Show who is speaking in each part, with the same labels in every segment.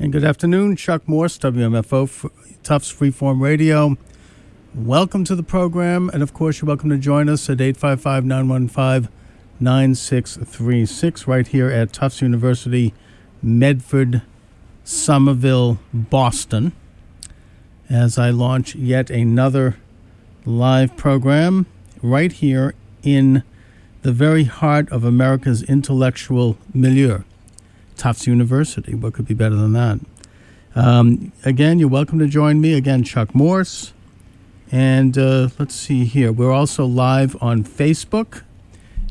Speaker 1: And good afternoon, Chuck Morse, WMFO, Tufts Freeform Radio. Welcome to the program, and of course, you're welcome to join us at 855 915 9636 right here at Tufts University, Medford, Somerville, Boston, as I launch yet another live program right here in the very heart of America's intellectual milieu. Tufts University. What could be better than that? Um, again, you're welcome to join me. Again, Chuck Morse. And uh, let's see here. We're also live on Facebook.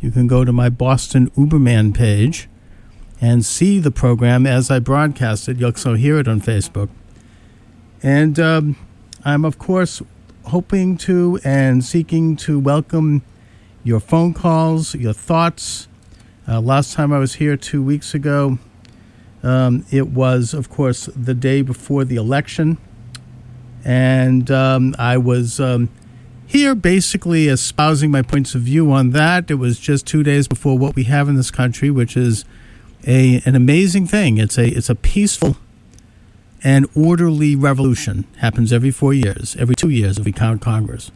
Speaker 1: You can go to my Boston Uberman page and see the program as I broadcast it. You'll also hear it on Facebook. And um, I'm, of course, hoping to and seeking to welcome your phone calls, your thoughts. Uh, last time I was here two weeks ago, um, it was, of course, the day before the election. And um, I was um, here basically espousing my points of view on that. It was just two days before what we have in this country, which is a, an amazing thing. It's a, it's a peaceful and orderly revolution. Happens every four years, every two years if we count Congress.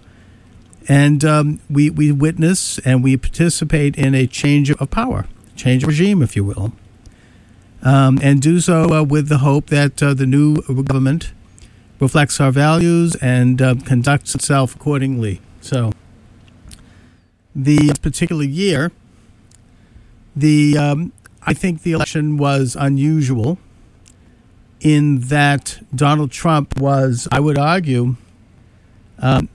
Speaker 1: And um, we, we witness and we participate in a change of power, change of regime, if you will um, and do so uh, with the hope that uh, the new government reflects our values and uh, conducts itself accordingly. So, the particular year, the um, I think the election was unusual in that Donald Trump was, I would argue, um,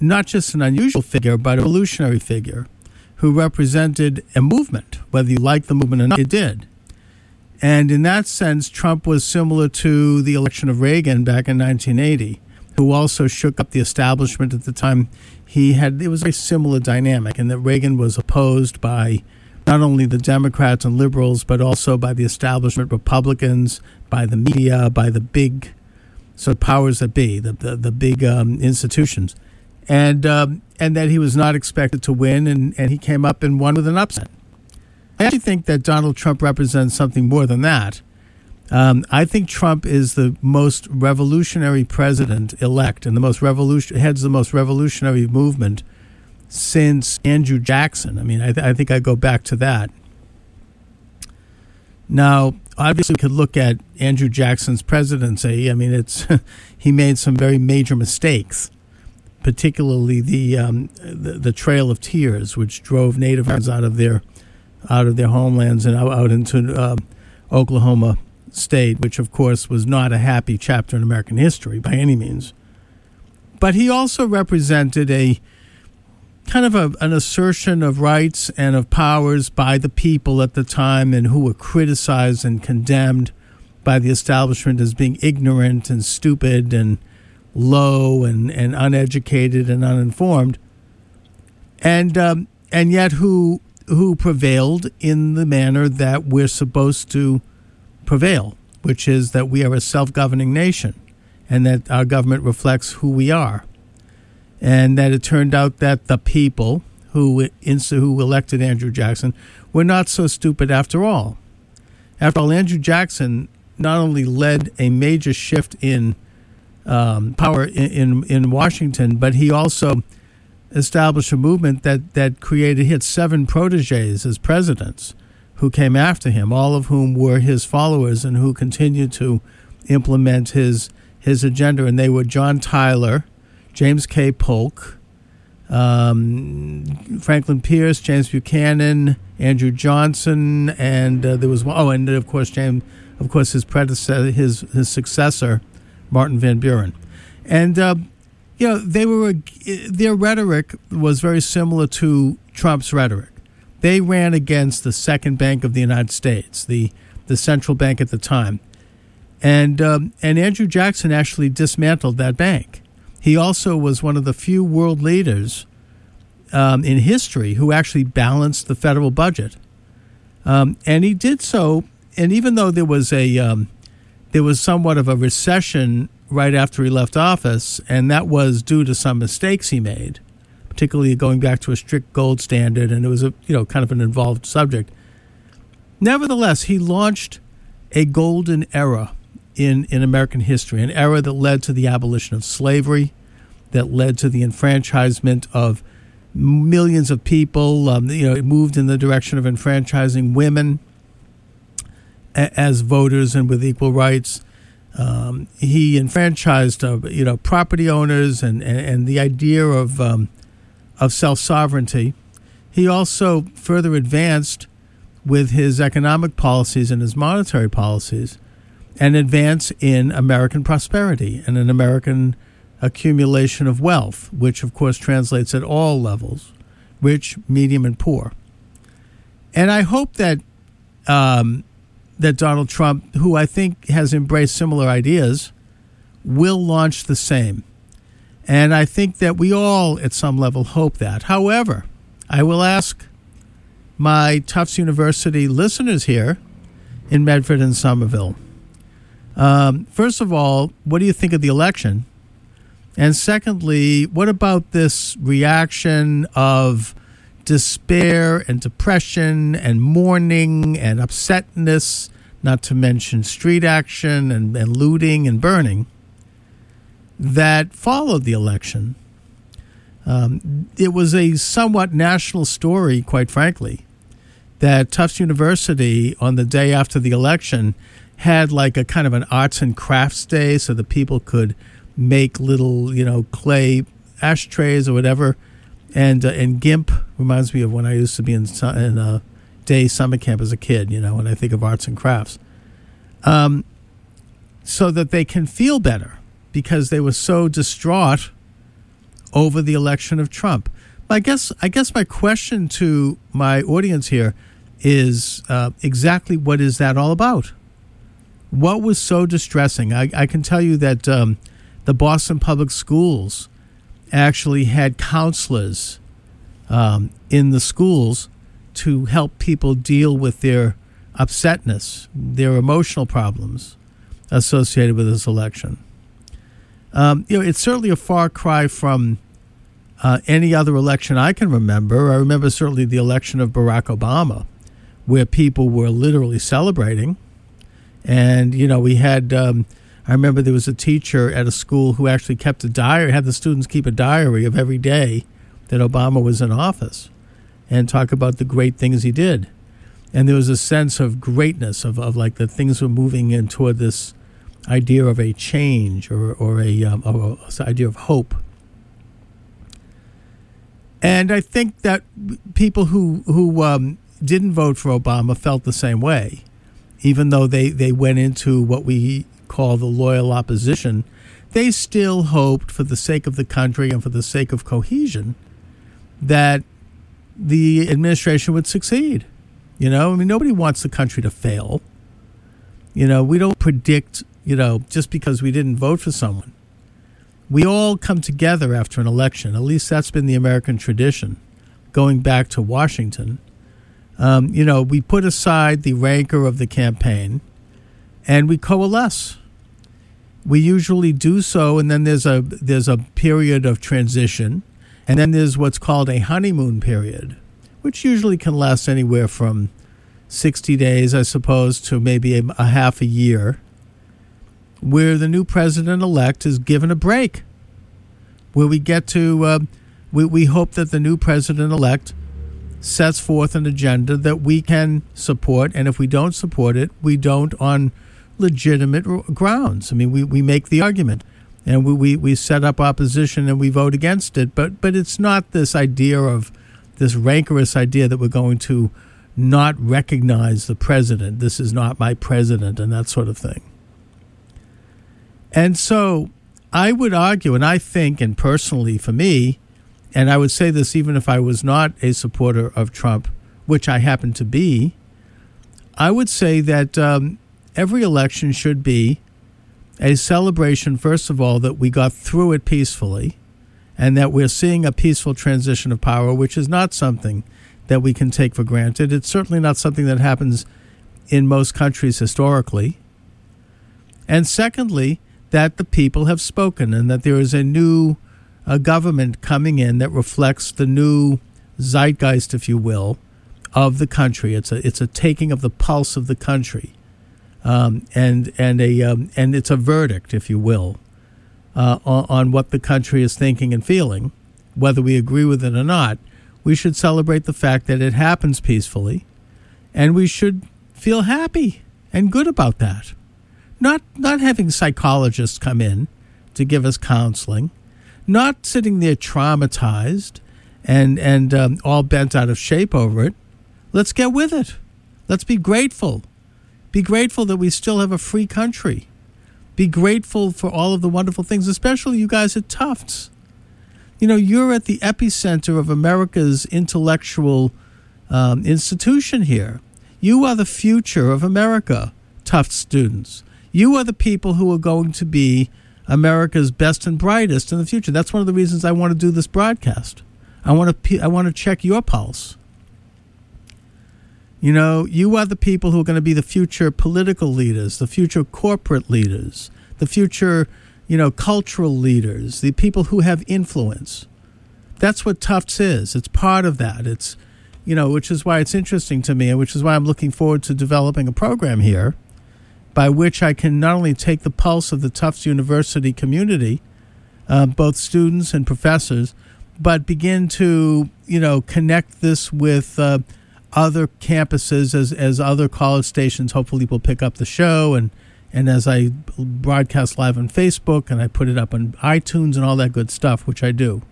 Speaker 1: not just an unusual figure, but a revolutionary figure who represented a movement, whether you like the movement or not, it did. And in that sense, Trump was similar to the election of Reagan back in 1980, who also shook up the establishment at the time. He had it was a very similar dynamic, and that Reagan was opposed by not only the Democrats and liberals, but also by the establishment Republicans, by the media, by the big sort of powers that be, the the, the big um, institutions, and um, and that he was not expected to win, and, and he came up and won with an upset. I actually think that Donald Trump represents something more than that. Um, I think Trump is the most revolutionary president elect and the most revolution heads the most revolutionary movement since Andrew Jackson. I mean, I, th- I think I go back to that. Now, obviously, we could look at Andrew Jackson's presidency. I mean, it's he made some very major mistakes, particularly the, um, the the Trail of Tears, which drove Native Americans out of their out of their homelands and out, into uh, Oklahoma State, which of course was not a happy chapter in American history by any means. But he also represented a kind of a, an assertion of rights and of powers by the people at the time and who were criticized and condemned by the establishment as being ignorant and stupid and low and, and uneducated and uninformed. And um, and yet who who prevailed in the manner that we're supposed to prevail, which is that we are a self governing nation and that our government reflects who we are. And that it turned out that the people who, who elected Andrew Jackson were not so stupid after all. After all, Andrew Jackson not only led a major shift in um, power in, in, in Washington, but he also established a movement that, that created, he had seven proteges as presidents who came after him, all of whom were his followers and who continued to implement his, his agenda. And they were John Tyler, James K. Polk, um, Franklin Pierce, James Buchanan, Andrew Johnson, and uh, there was oh, and of course James, of course his predecessor, his his successor, Martin Van Buren, and uh, you know, they were their rhetoric was very similar to Trump's rhetoric. They ran against the second bank of the United States, the the central bank at the time, and um, and Andrew Jackson actually dismantled that bank. He also was one of the few world leaders um, in history who actually balanced the federal budget, um, and he did so. And even though there was a um, there was somewhat of a recession right after he left office, and that was due to some mistakes he made, particularly going back to a strict gold standard, and it was a you know kind of an involved subject. Nevertheless, he launched a golden era in, in American history, an era that led to the abolition of slavery, that led to the enfranchisement of millions of people. Um, you know, it moved in the direction of enfranchising women as voters and with equal rights. Um, he enfranchised, uh, you know, property owners and, and, and the idea of um, of self sovereignty. He also further advanced with his economic policies and his monetary policies an advance in American prosperity and an American accumulation of wealth, which of course translates at all levels rich, medium, and poor. And I hope that. Um, that Donald Trump, who I think has embraced similar ideas, will launch the same. And I think that we all, at some level, hope that. However, I will ask my Tufts University listeners here in Medford and Somerville. Um, first of all, what do you think of the election? And secondly, what about this reaction of despair and depression and mourning and upsetness, not to mention street action and, and looting and burning, that followed the election? Um, it was a somewhat national story, quite frankly, that Tufts University, on the day after the election, had like a kind of an arts and crafts day so that people could make little, you know, clay ashtrays or whatever. And uh, and GIMP reminds me of when I used to be in, in a day summer camp as a kid, you know, when I think of arts and crafts. Um, so that they can feel better because they were so distraught over the election of Trump. I guess I guess my question to my audience here is uh, exactly what is that all about? What was so distressing? I, I can tell you that um, the Boston Public Schools actually had counselors um, in the schools to help people deal with their upsetness, their emotional problems associated with this election. Um, you know, it's certainly a far cry from uh, any other election I can remember. I remember certainly the election of Barack Obama, where people were literally celebrating. And, you know, we had, um, I remember there was a teacher at a school who actually kept a diary, had the students keep a diary of every day that Obama was in office and talk about the great things he did. And there was a sense of greatness, of, of like the things were moving in toward this idea of a change or, or a, um, a idea of hope. And I think that people who, who um, didn't vote for Obama felt the same way, even though they, they went into what we call the loyal opposition. They still hoped, for the sake of the country and for the sake of cohesion, that the administration would succeed. You know, I mean, nobody wants the country to fail. You know, we don't predict, you know, just because we didn't vote for someone. We all come together after an election. At least that's been the American tradition, going back to Washington. Um, you know, we put aside the rancor of the campaign and we coalesce. We usually do so, and then there's a there's a period of transition and then there's what's called a honeymoon period, which usually can last anywhere from 60 days, I suppose, to maybe a, a half a year, where the new president elect is given a break, where we get to, uh, we, we hope that the new president elect sets forth an agenda that we can support, and if we don't support it, we don't on legitimate grounds. I mean, we, we make the argument and we, we, we set up opposition and we vote against it. But but it's not this idea of this rancorous idea that we're going to not recognize the president. This is not my president and that sort of thing. And so I would argue, and I think, and personally for me, and I would say this even if I was not a supporter of Trump, which I happen to be, I would say that um, every election should be a celebration, first of all, that we got through it peacefully and that we're seeing a peaceful transition of power, which is not something that we can take for granted. It's certainly not something that happens in most countries historically. And secondly, that the people have spoken and that there is a new uh, government coming in that reflects the new zeitgeist, if you will, of the country. It's a, it's a taking of the pulse of the country um, and and a um, and it's a verdict, if you will, uh, on, on what the country is thinking and feeling, whether we agree with it or not. We should celebrate the fact that it happens peacefully, and we should feel happy and good about that. Not not having psychologists come in to give us counseling, not sitting there traumatized and and um, all bent out of shape over it. Let's get with it. Let's be grateful. Be grateful that we still have a free country. Be grateful for all of the wonderful things, especially you guys at Tufts. You know, you're at the epicenter of America's intellectual um, institution here. You are the future of America, Tufts students. You are the people who are going to be America's best and brightest in the future. That's one of the reasons I want to do this broadcast. I want to I want to check your pulse. You know, you are the people who are going to be the future political leaders, the future corporate leaders, the future, you know, cultural leaders, the people who have influence. That's what Tufts is. It's part of that. It's, you know, which is why it's interesting to me and which is why I'm looking forward to developing a program here by which I can not only take the pulse of the Tufts University community, uh, both students and professors, but begin to, you know, connect this with, uh, other campuses as as other college stations hopefully will pick up the show and and as I broadcast live on Facebook and I put it up on iTunes and all that good stuff, which I do,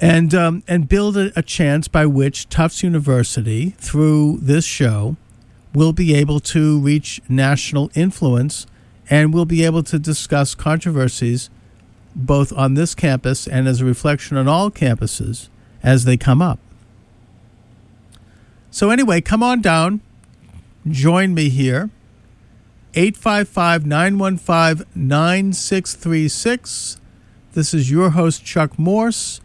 Speaker 1: and um, and build a, a chance by which Tufts University through this show will be able to reach national influence and will be able to discuss controversies both on this campus and as a reflection on all campuses as they come up. So, anyway, come on down. Join me here. 855 915 9636. This is your host, Chuck Morse,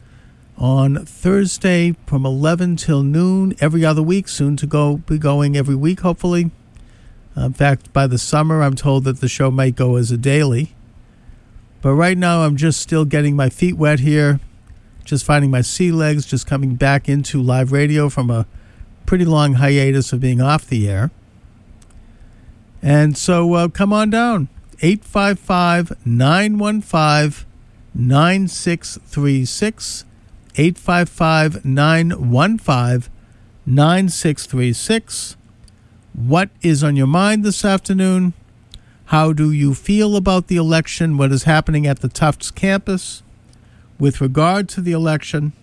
Speaker 1: on Thursday from 11 till noon every other week, soon to go be going every week, hopefully. In fact, by the summer, I'm told that the show might go as a daily. But right now, I'm just still getting my feet wet here, just finding my sea legs, just coming back into live radio from a pretty long hiatus of being off the air. And so uh, come on down. 855 915 9636. 855 915 9636. What is on your mind this afternoon? How do you feel about the election? What is happening at the Tufts campus with regard to the election?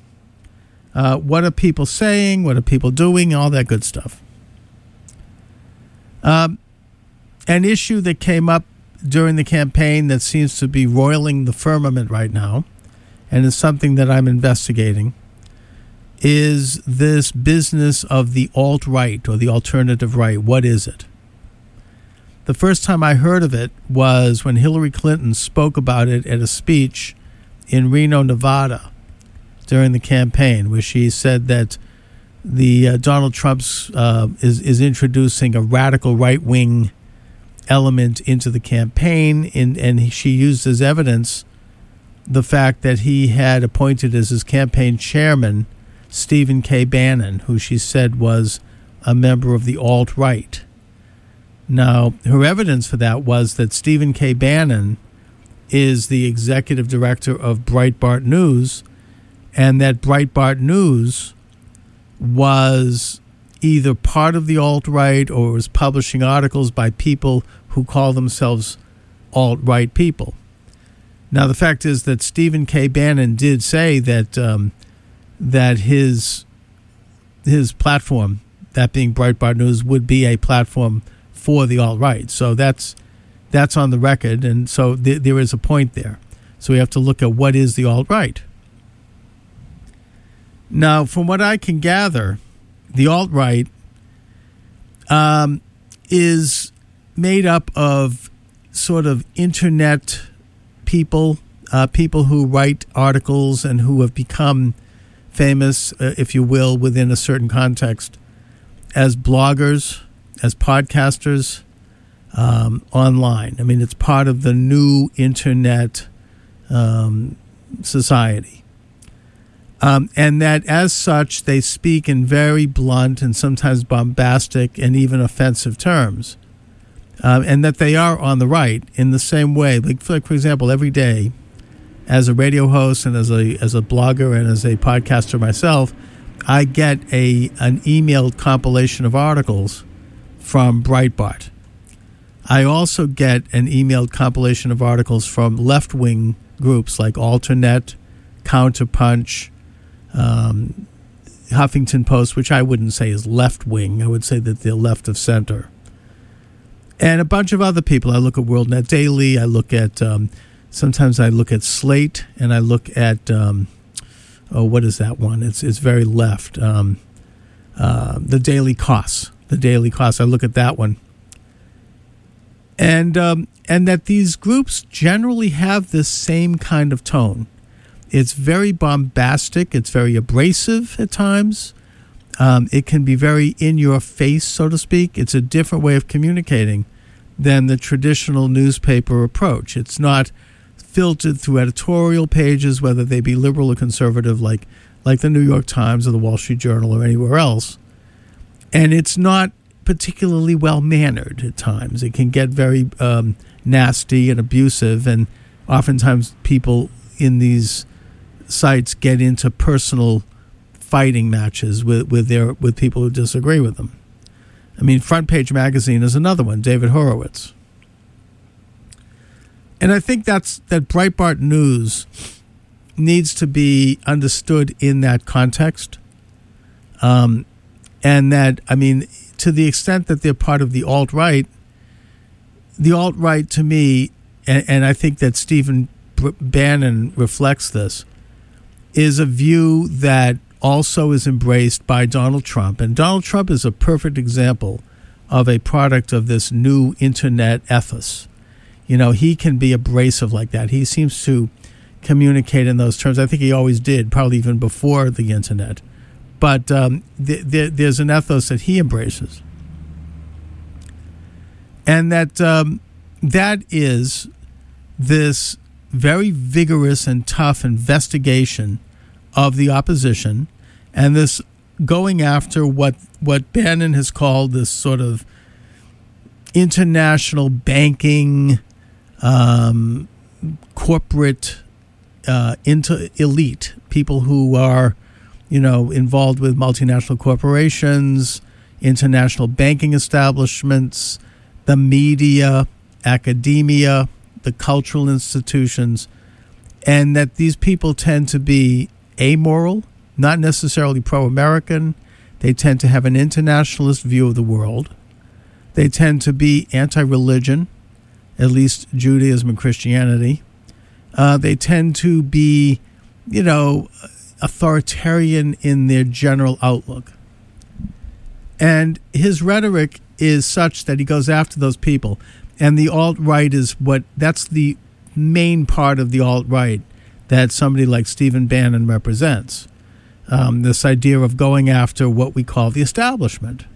Speaker 1: Uh, what are people saying? What are people doing? All that good stuff. Um, an issue that came up during the campaign that seems to be roiling the firmament right now, and is something that I'm investigating, is this business of the alt right or the alternative right. What is it? The first time I heard of it was when Hillary Clinton spoke about it at a speech in Reno, Nevada during the campaign, where she said that the uh, Donald Trump's uh, is is introducing a radical right wing element into the campaign, in, and she used as evidence the fact that he had appointed as his campaign chairman Stephen K. Bannon, who she said was a member of the alt right. Now, her evidence for that was that Stephen K. Bannon is the executive director of Breitbart News, and that Breitbart News was either part of the alt right or was publishing articles by people who call themselves alt right people. Now, the fact is that Stephen K. Bannon did say that um, that his his platform, that being Breitbart News, would be a platform for the alt right. So that's that's on the record, and so th- there is a point there. So we have to look at what is the alt right. Now, from what I can gather, the alt right um, is made up of sort of internet people, uh, people who write articles and who have become famous, uh, if you will, within a certain context, as bloggers, as podcasters, um, online. I mean, it's part of the new internet um, society. Um, and that as such, they speak in very blunt and sometimes bombastic and even offensive terms. um, and that they are on the right in the same way. Like for, for example, every day, as a radio host and as a as a blogger and as a podcaster myself, I get a an emailed compilation of articles from Breitbart. I also get an emailed compilation of articles from left wing groups like Alternet, Counterpunch, um, Huffington Post, which I wouldn't say is left wing. I would say that they're left of center. And a bunch of other people. I look at WorldNet Daily. I look at, um, sometimes I look at Slate and I look at, um, oh, what is that one? It's, it's very left. Um, uh, the Daily Kos. The Daily Kos. I look at that one. And, um, and that these groups generally have this same kind of tone it's very bombastic. It's very abrasive at times. Um, it can be very in your face, so to speak. It's a different way of communicating than the traditional newspaper approach. It's not filtered through editorial pages, whether they be liberal or conservative, like like the New York Times or the Wall Street Journal or anywhere else. And it's not particularly well mannered at times. It can get very um, nasty and abusive, and oftentimes people in these sites get into personal fighting matches with, with their with people who disagree with them. I mean, Front Page Magazine is another one, David Horowitz. And I think that's that Breitbart News needs to be understood in that context. Um, and that, I mean, to the extent that they're part of the alt right, the alt right to me, and, and I think that Stephen Bannon reflects this, is a view that also is embraced by Donald Trump. And Donald Trump is a perfect example of a product of this new internet ethos. You know, he can be abrasive like that. He seems to communicate in those terms. I think he always did, probably even before the internet. But um, th- th- there's an ethos that he embraces. And that um, that is this very vigorous and tough investigation of the opposition and this going after what what Bannon has called this sort of international banking um, corporate uh, into elite people who are you know involved with multinational corporations international banking establishments the media academia the cultural institutions, and that these people tend to be amoral, not necessarily pro American. They tend to have an internationalist view of the world. They tend to be anti religion, at least Judaism and Christianity. Uh, they tend to be, you know, authoritarian in their general outlook. And his rhetoric is such that he goes after those people and the alt right is what that's the main part of the alt right that somebody like Stephen Bannon represents. Um, this idea of going after what we call the establishment.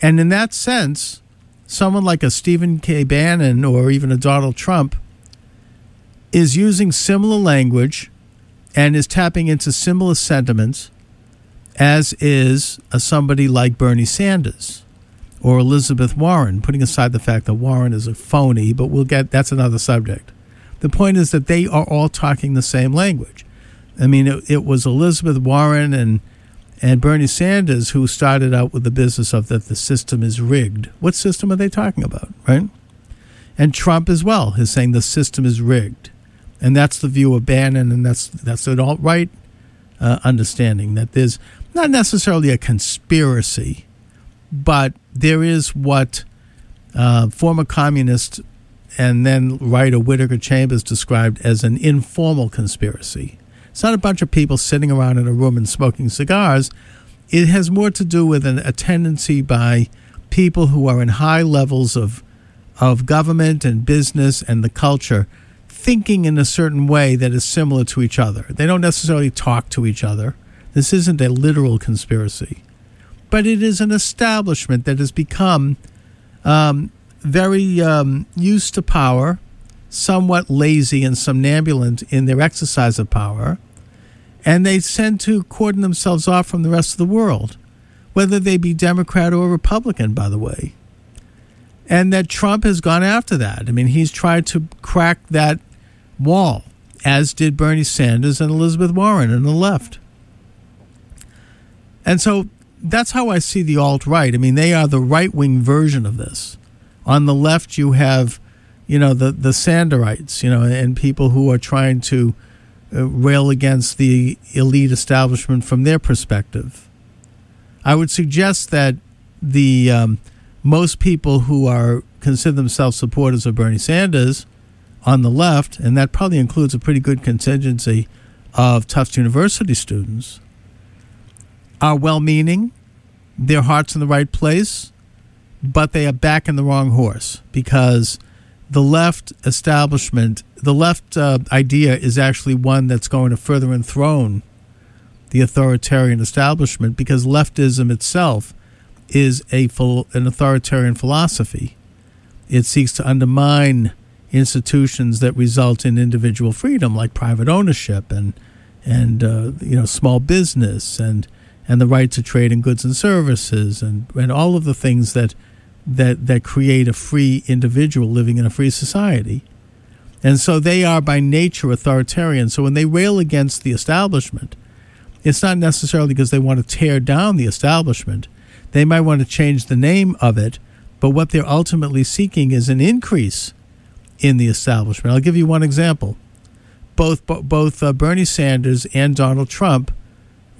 Speaker 1: And in that sense, someone like a Stephen K. Bannon or even a Donald Trump is using similar language and is tapping into similar sentiments as is a somebody like Bernie Sanders or Elizabeth Warren, putting aside the fact that Warren is a phony, but we'll get that's another subject. The point is that they are all talking the same language. I mean, it, it was Elizabeth Warren and and Bernie Sanders who started out with the business of that the system is rigged. What system are they talking about, right? And Trump as well is saying the system is rigged, and that's the view of Bannon, and that's that's an alt right uh, understanding that there's not necessarily a conspiracy but there is what uh, former communist and then writer Whittaker Chambers described as an informal conspiracy. It's not a bunch of people sitting around in a room and smoking cigars. It has more to do with an, a tendency by people who are in high levels of of government and business and the culture thinking in a certain way that is similar to each other. They don't necessarily talk to each other. This isn't a literal conspiracy but it is an establishment that has become um, very um, used to power, somewhat lazy and somnambulant in their exercise of power, and they tend to cordon themselves off from the rest of the world, whether they be Democrat or Republican, by the way. And that Trump has gone after that. I mean, he's tried to crack that wall, as did Bernie Sanders and Elizabeth Warren and the left. And so that's how I see the alt right. I mean, they are the right wing version of this. On the left, you have, you know, the, the Sanderites, you know, and people who are trying to uh, rail against the elite establishment from their perspective. I would suggest that the um, most people who are consider themselves supporters of Bernie Sanders on the left, and that probably includes a pretty good contingency of Tufts University students, are well meaning, their heart's in the right place, but they are backing the wrong horse because the left establishment, the left uh, idea is actually one that's going to further enthrone the authoritarian establishment because leftism itself is a full, an authoritarian philosophy. It seeks to undermine institutions that result in individual freedom, like private ownership and and uh, you know small business and and the right to trade in goods and services and, and all of the things that that that create a free individual living in a free society. And so they are by nature authoritarian. So when they rail against the establishment, it's not necessarily because they want to tear down the establishment. They might want to change the name of it, but what they're ultimately seeking is an increase in the establishment. I'll give you one example. Both both uh, Bernie Sanders and Donald Trump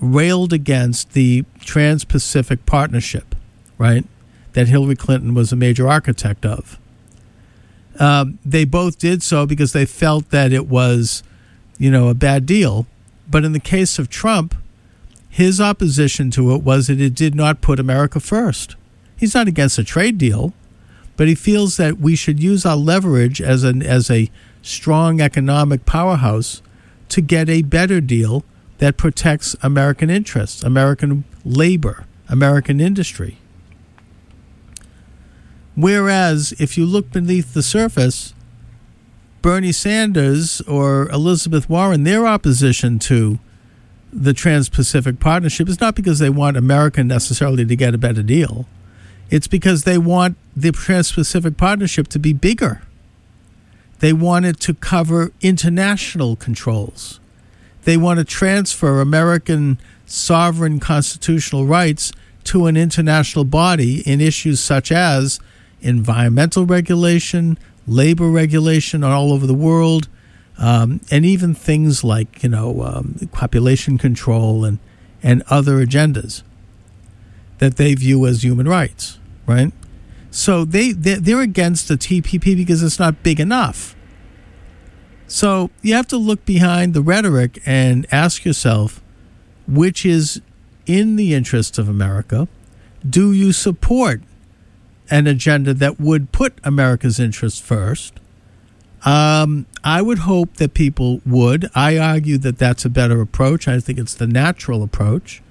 Speaker 1: railed against the Trans-Pacific Partnership, right? That Hillary Clinton was a major architect of. Um, they both did so because they felt that it was, you know, a bad deal. But in the case of Trump, his opposition to it was that it did not put America first. He's not against a trade deal, but he feels that we should use our leverage as an as a strong economic powerhouse to get a better deal that protects American interests, American labor, American industry. Whereas if you look beneath the surface, Bernie Sanders or Elizabeth Warren, their opposition to the Trans Pacific Partnership is not because they want America necessarily to get a better deal. It's because they want the Trans Pacific Partnership to be bigger. They want it to cover international controls. They want to transfer American sovereign constitutional rights to an international body in issues such as environmental regulation, labor regulation all over the world, um, and even things like you know um, population control and and other agendas that they view as human rights, right? So they they're against the TPP because it's not big enough. So you have to look behind the rhetoric and ask yourself which is in the interest of America. Do you support an agenda that would put America's interests first? Um, I would hope that people would. I argue that that's a better approach. I think it's the natural approach.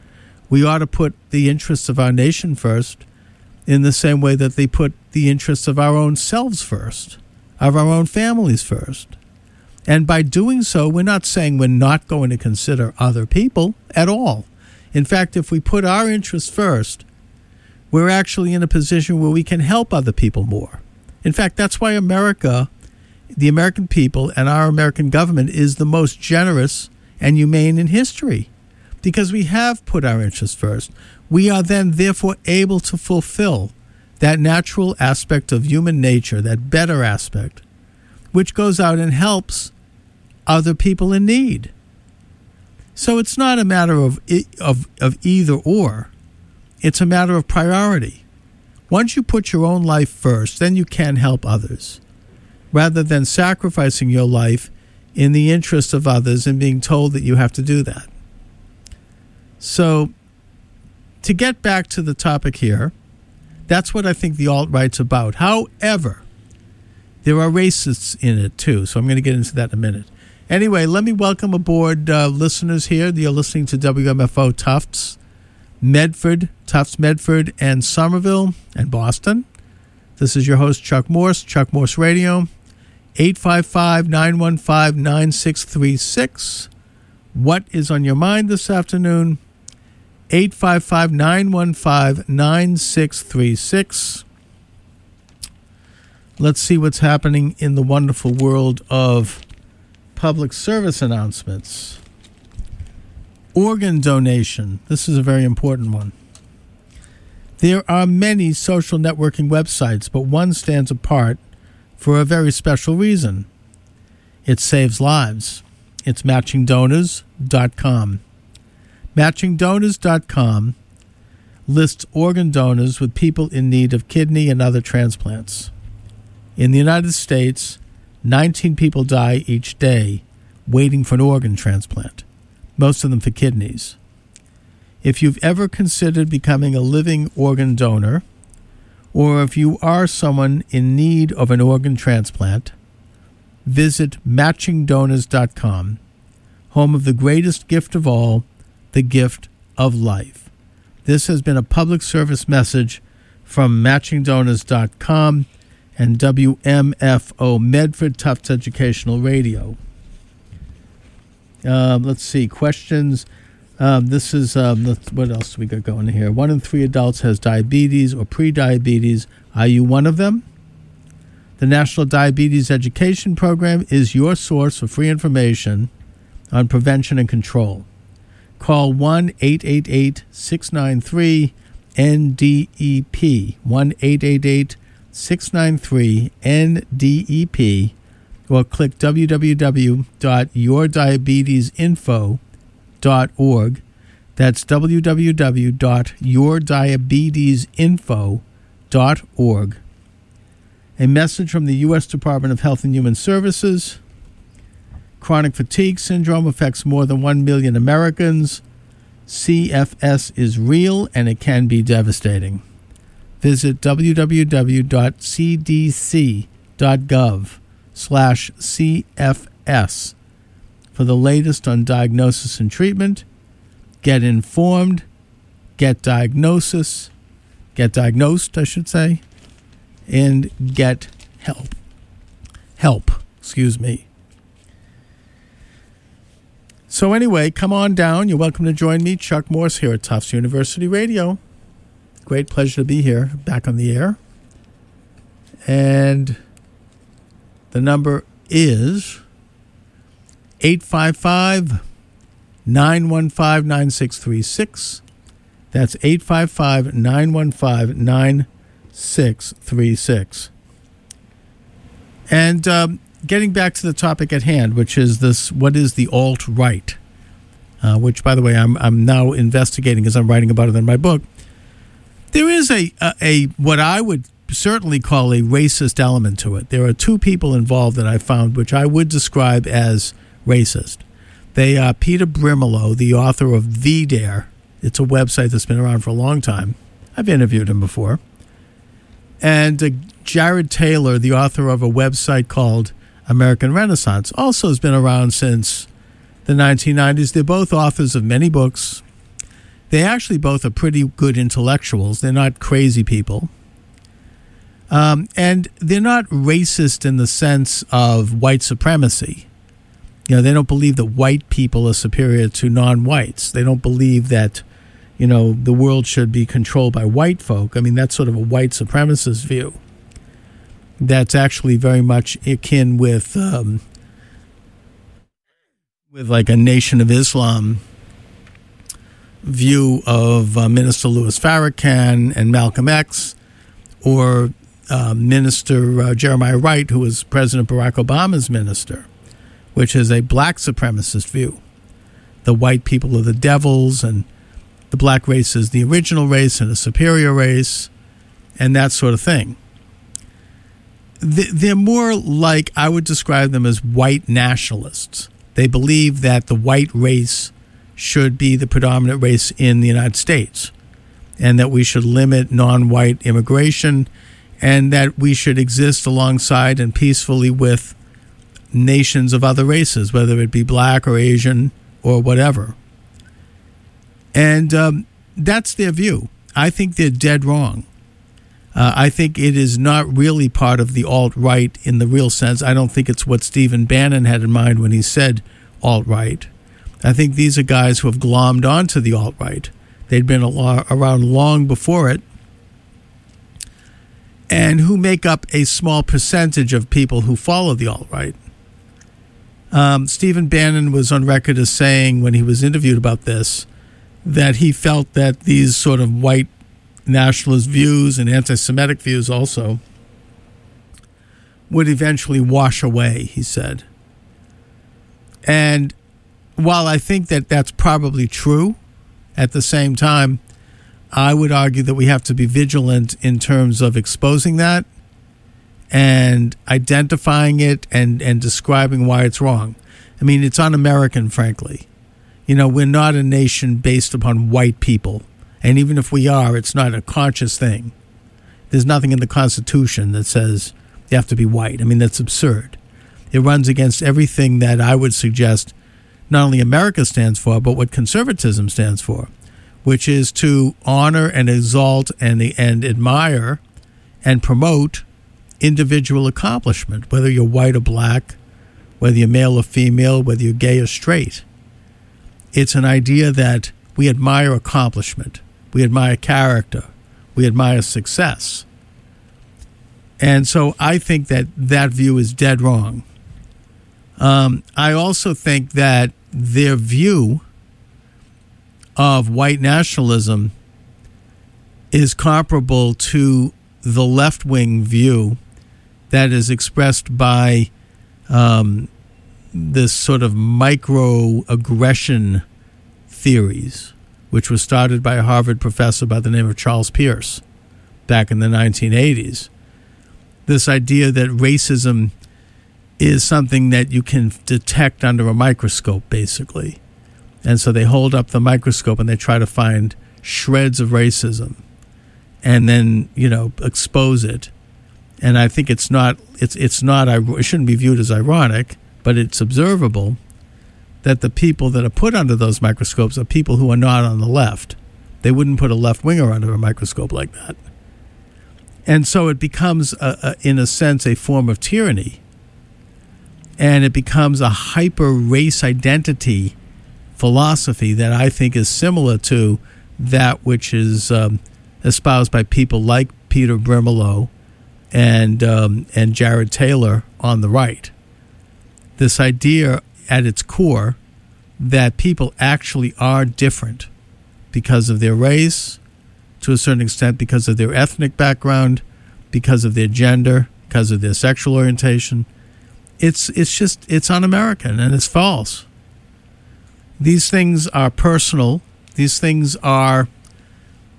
Speaker 1: We ought to put the interests of our nation first in the same way that they put the interests of our own selves first, of our own families first. And by doing so, we're not saying we're not going to consider other people at all. In fact, if we put our interests first, we're actually in a position where we can help other people more. In fact, that's why America, the American people, and our American government is the most generous and humane in history because we have put our interests first. We are then, therefore, able to fulfill that natural aspect of human nature, that better aspect which goes out and helps other people in need. So it's not a matter of, of, of either or, it's a matter of priority. Once you put your own life first, then you can help others, rather than sacrificing your life in the interest of others and being told that you have to do that. So, to get back to the topic here, that's what I think the alt right's about. However, there are racists in it too, so I'm going to get into that in a minute. Anyway, let me welcome aboard uh, listeners here. You're listening to WMFO Tufts, Medford, Tufts Medford, and Somerville, and Boston. This is your host, Chuck Morse, Chuck Morse Radio, 855 915 9636. What is on your mind this afternoon? 855 915 9636. Let's see what's happening in the wonderful world of public service announcements. Organ donation. This is a very important one. There are many social networking websites, but one stands apart for a very special reason. It saves lives. It's matchingdonors.com. Matchingdonors.com lists organ donors with people in need of kidney and other transplants. In the United States, 19 people die each day waiting for an organ transplant, most of them for kidneys. If you've ever considered becoming a living organ donor, or if you are someone in need of an organ transplant, visit matchingdonors.com, home of the greatest gift of all, the gift of life. This has been a public service message from matchingdonors.com and WMFO Medford Tufts Educational Radio. Um, let's see, questions. Um, this is um, what else we got going here? One in three adults has diabetes or pre-diabetes. Are you one of them? The National Diabetes Education Program is your source for free information on prevention and control. Call 1 888 693 NDEP, 1 888 693 NDEP, or click www.yourdiabetesinfo.org. That's www.yourdiabetesinfo.org. A message from the U.S. Department of Health and Human Services. Chronic fatigue syndrome affects more than 1 million Americans. CFS is real and it can be devastating. Visit www.cdc.gov slash CFS for the latest on diagnosis and treatment. Get informed, get diagnosis, get diagnosed, I should say, and get help. Help, excuse me. So, anyway, come on down. You're welcome to join me, Chuck Morse, here at Tufts University Radio. Great pleasure to be here, back on the air. And the number is 855 915 9636. That's 855 915 9636. And um, getting back to the topic at hand, which is this what is the alt right? Uh, which, by the way, I'm, I'm now investigating as I'm writing about it in my book. There is a, a, a what I would certainly call a racist element to it. There are two people involved that I found, which I would describe as racist. They are Peter Brimelow, the author of VDARE. It's a website that's been around for a long time. I've interviewed him before. And uh, Jared Taylor, the author of a website called American Renaissance, also has been around since the 1990s. They're both authors of many books. They actually both are pretty good intellectuals. They're not crazy people. Um, and they're not racist in the sense of white supremacy. You know, they don't believe that white people are superior to non-whites. They don't believe that, you know, the world should be controlled by white folk. I mean, that's sort of a white supremacist view. That's actually very much akin with, um, with like a Nation of Islam view of uh, Minister Louis Farrakhan and Malcolm X, or uh, Minister uh, Jeremiah Wright, who was President Barack Obama's minister which is a black supremacist view. The white people are the devils, and the black race is the original race and a superior race, and that sort of thing. They're more like, I would describe them as white nationalists. They believe that the white race should be the predominant race in the United States, and that we should limit non white immigration, and that we should exist alongside and peacefully with nations of other races, whether it be black or Asian or whatever. And um, that's their view. I think they're dead wrong. Uh, I think it is not really part of the alt right in the real sense. I don't think it's what Stephen Bannon had in mind when he said alt right. I think these are guys who have glommed onto the alt right. They'd been around long before it. and who make up a small percentage of people who follow the alt right. Um, Stephen Bannon was on record as saying when he was interviewed about this that he felt that these sort of white nationalist views and anti Semitic views also would eventually wash away, he said. And while I think that that's probably true, at the same time, I would argue that we have to be vigilant in terms of exposing that and identifying it and, and describing why it's wrong. I mean, it's un American, frankly. You know, we're not a nation based upon white people. And even if we are, it's not a conscious thing. There's nothing in the Constitution that says you have to be white. I mean, that's absurd. It runs against everything that I would suggest not only America stands for, but what conservatism stands for, which is to honor and exalt and, and admire and promote individual accomplishment, whether you're white or black, whether you're male or female, whether you're gay or straight. It's an idea that we admire accomplishment, we admire character, we admire success. And so I think that that view is dead wrong. Um, I also think that their view of white nationalism is comparable to the left wing view that is expressed by um, this sort of microaggression theories, which was started by a Harvard professor by the name of Charles Pierce back in the 1980s. This idea that racism is something that you can detect under a microscope, basically. And so they hold up the microscope and they try to find shreds of racism and then, you know, expose it and I think it's not it's it's not it shouldn't be viewed as ironic, but it's observable that the people that are put under those microscopes are people who are not on the left. They wouldn't put a left winger under a microscope like that. And so it becomes, a, a, in a sense, a form of tyranny. And it becomes a hyper race identity philosophy that I think is similar to that which is um, espoused by people like Peter Brimelow and um, and Jared Taylor on the right. This idea at its core that people actually are different because of their race, to a certain extent, because of their ethnic background, because of their gender, because of their sexual orientation. It's it's just it's un-American and it's false. These things are personal. These things are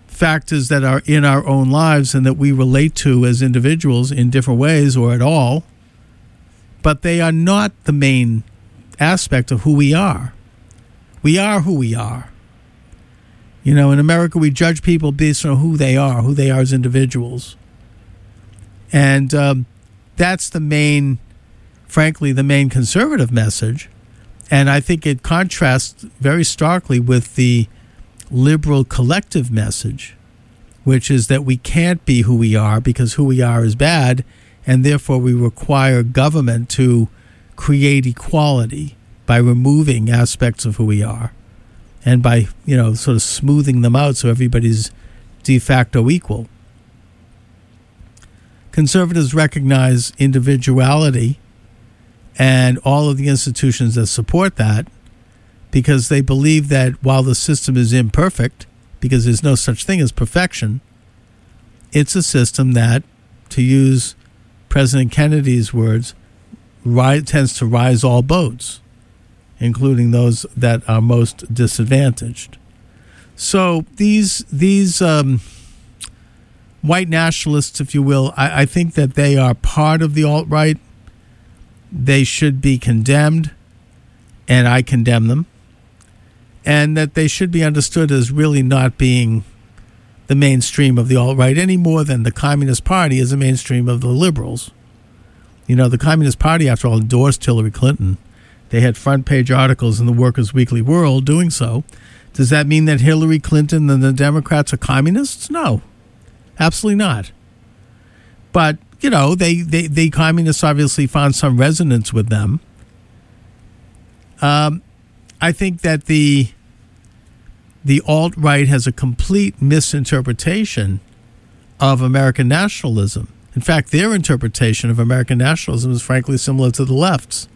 Speaker 1: factors that are in our own lives and that we relate to as individuals in different ways or at all, but they are not the main aspect of who we are. We are who we are. You know, in America, we judge people based on who they are, who they are as individuals. And um, that's the main, frankly, the main conservative message. And I think it contrasts very starkly with the liberal collective message, which is that we can't be who we are because who we are is bad, and therefore we require government to create equality by removing aspects of who we are and by, you know, sort of smoothing them out so everybody's de facto equal. Conservatives recognize individuality and all of the institutions that support that because they believe that while the system is imperfect, because there's no such thing as perfection, it's a system that, to use President Kennedy's words, rise, tends to rise all boats, including those that are most disadvantaged. So these these um, white nationalists, if you will, I, I think that they are part of the alt right. They should be condemned, and I condemn them and that they should be understood as really not being the mainstream of the alt right any more than the Communist Party is the mainstream of the liberals. You know, the Communist Party, after all, endorsed Hillary Clinton. They had front page articles in the Workers' Weekly World doing so. Does that mean that Hillary Clinton and the Democrats are communists? No, absolutely not. But, you know, they, they, the communists obviously found some resonance with them. Um, I think that the the alt right has a complete misinterpretation of American nationalism In fact, their interpretation of American nationalism is frankly similar to the left's.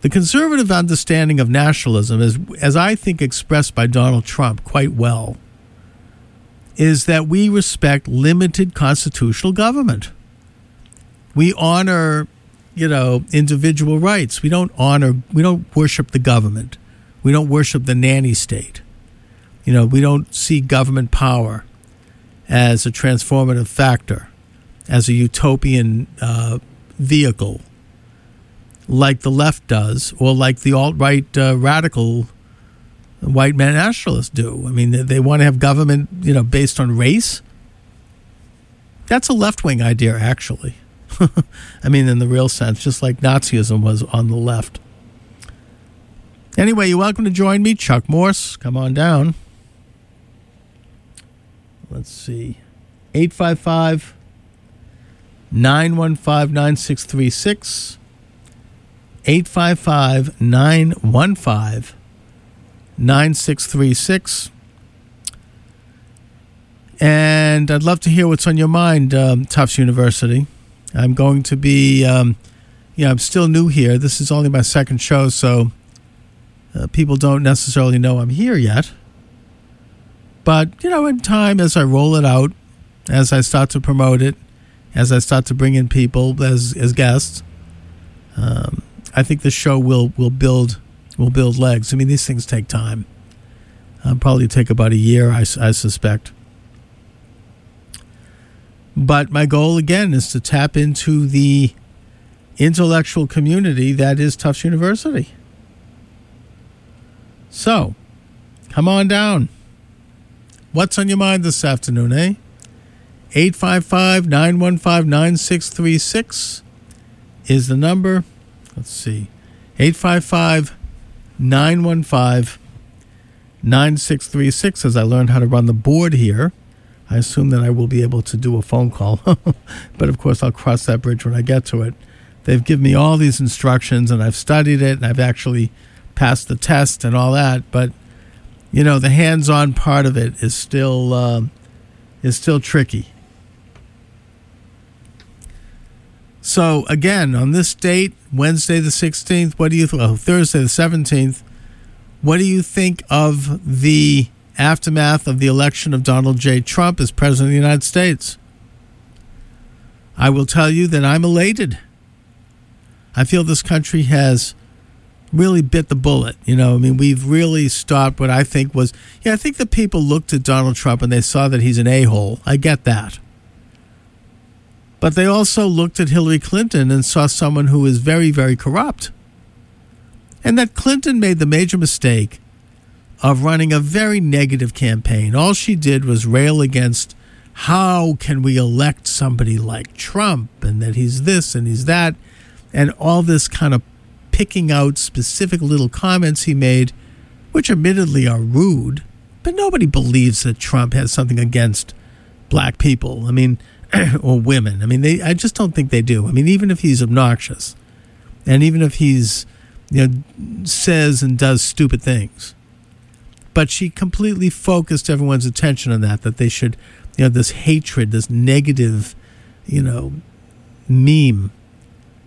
Speaker 1: The conservative understanding of nationalism, is, as I think expressed by Donald Trump quite well, is that we respect limited constitutional government. We honor, you know, individual rights. We don't honor, we don't worship the government. We don't worship the nanny state. You know, we don't see government power as a transformative factor, as a utopian uh, vehicle like the left does, or like the alt right uh, radical white man nationalists do. I mean, they, they want to have government, you know, based on race. That's a left wing idea, actually. I mean, in the real sense, just like Nazism was on the left. Anyway, you're welcome to join me, Chuck Morse. Come on down. Let's see. 855 915 9636. 855 915 9636. And I'd love to hear what's on your mind, um, Tufts University. I'm going to be, um, know, I'm still new here. This is only my second show, so uh, people don't necessarily know I'm here yet. But, you know, in time, as I roll it out, as I start to promote it, as I start to bring in people as, as guests, um, I think the show will, will build will build legs. I mean, these things take time. Uh, probably take about a year, I, I suspect. But my goal again is to tap into the intellectual community that is Tufts University. So, come on down. What's on your mind this afternoon, eh? 855 915 9636 is the number. Let's see. 855 915 9636 as I learn how to run the board here. I assume that I will be able to do a phone call, but of course, I'll cross that bridge when I get to it. They've given me all these instructions and I've studied it and I've actually passed the test and all that, but you know, the hands on part of it is still, uh, is still tricky. So again, on this date, Wednesday the 16th, what do you th- oh, Thursday the 17th, what do you think of the aftermath of the election of Donald J. Trump as president of the United States? I will tell you that I'm elated. I feel this country has really bit the bullet. You know, I mean, we've really stopped what I think was, yeah, I think the people looked at Donald Trump and they saw that he's an a hole. I get that. But they also looked at Hillary Clinton and saw someone who is very, very corrupt. And that Clinton made the major mistake of running a very negative campaign. All she did was rail against how can we elect somebody like Trump and that he's this and he's that, and all this kind of picking out specific little comments he made, which admittedly are rude, but nobody believes that Trump has something against black people. I mean, or women. I mean, they. I just don't think they do. I mean, even if he's obnoxious, and even if he's, you know, says and does stupid things, but she completely focused everyone's attention on that. That they should, you know, this hatred, this negative, you know, meme,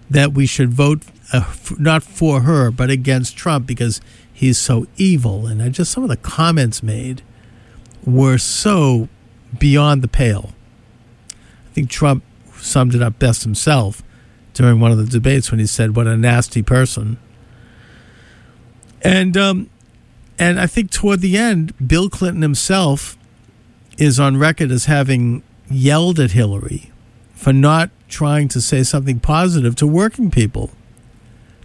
Speaker 1: that we should vote uh, f- not for her but against Trump because he's so evil. And I just some of the comments made were so beyond the pale think Trump summed it up best himself during one of the debates when he said, "What a nasty person." And um, and I think toward the end, Bill Clinton himself is on record as having yelled at Hillary for not trying to say something positive to working people,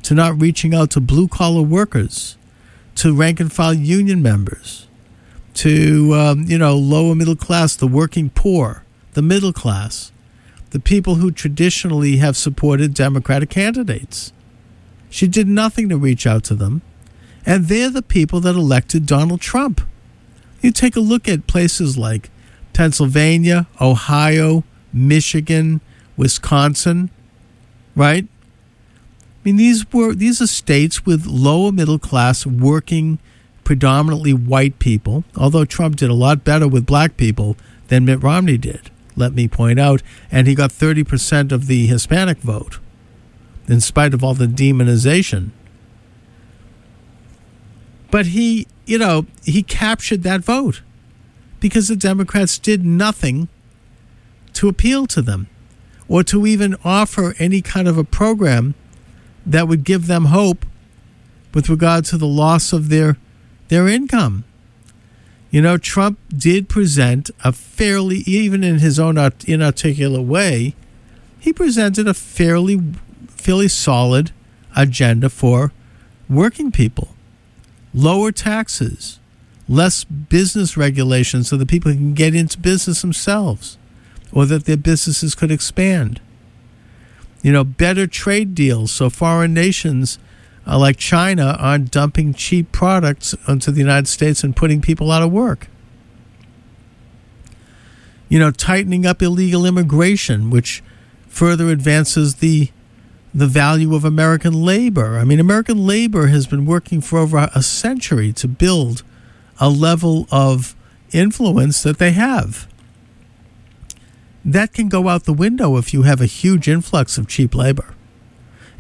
Speaker 1: to not reaching out to blue collar workers, to rank and file union members, to um, you know lower middle class, the working poor the middle class, the people who traditionally have supported Democratic candidates. She did nothing to reach out to them, and they're the people that elected Donald Trump. You take a look at places like Pennsylvania, Ohio, Michigan, Wisconsin, right? I mean, these were these are states with lower middle class, working, predominantly white people. Although Trump did a lot better with black people than Mitt Romney did let me point out, and he got 30% of the Hispanic vote, in spite of all the demonization. But he, you know, he captured that vote because the Democrats did nothing to appeal to them or to even offer any kind of a program that would give them hope with regard to the loss of their their income. You know, Trump did present a fairly, even in his own art, inarticulate way, he presented a fairly, fairly solid agenda for working people. Lower taxes, less business regulations so that people can get into business themselves or that their businesses could expand. You know, better trade deals so foreign nations uh, like China aren't dumping cheap products onto the United States and putting people out of work. You know, tightening up illegal immigration, which further advances the the value of American labor. I mean, American labor has been working for over a century to build a level of influence that they have. That can go out the window if you have a huge influx of cheap labor.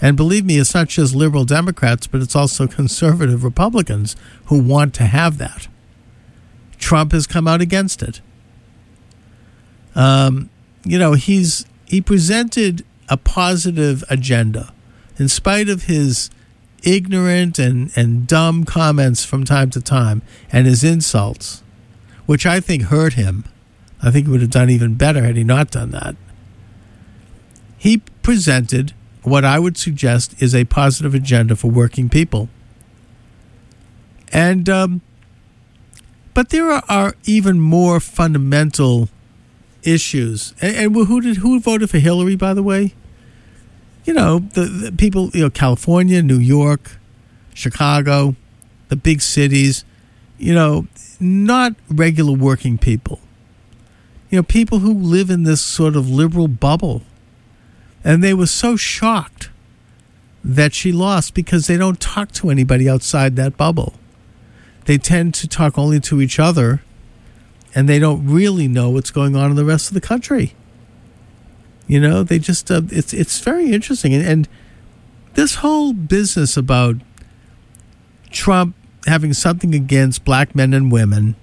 Speaker 1: And believe me, it's not just liberal Democrats, but it's also conservative Republicans who want to have that. Trump has come out against it. Um, you know, he's he presented a positive agenda, in spite of his ignorant and, and dumb comments from time to time and his insults, which I think hurt him. I think he would have done even better had he not done that. He presented what I would suggest is a positive agenda for working people. And, um, but there are, are, even more fundamental issues. And, and, who did who voted for Hillary, by the way? You know, the, the people, you know, California, New York, Chicago, the big cities, you know, not regular working people. You know, people who live in this sort of liberal bubble and they were so shocked that she lost because they don't talk to anybody outside that bubble. They tend to talk only to each other and they don't really know what's going on in the rest of the country. You know, they just, uh, it's, it's very interesting. And, and this whole business about Trump having something against black men and women,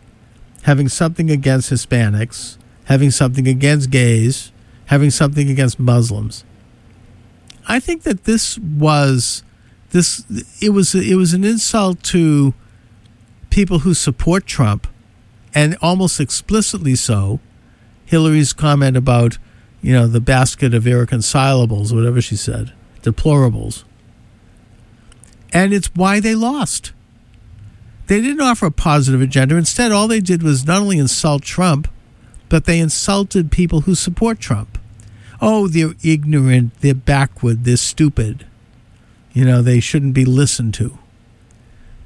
Speaker 1: having something against Hispanics, having something against gays, having something against Muslims. I think that this was this it was it was an insult to people who support Trump and almost explicitly so Hillary's comment about you know the basket of irreconcilables whatever she said deplorables. And it's why they lost. They didn't offer a positive agenda. Instead all they did was not only insult Trump but they insulted people who support Trump oh, they're ignorant, they're backward, they're stupid. You know, they shouldn't be listened to.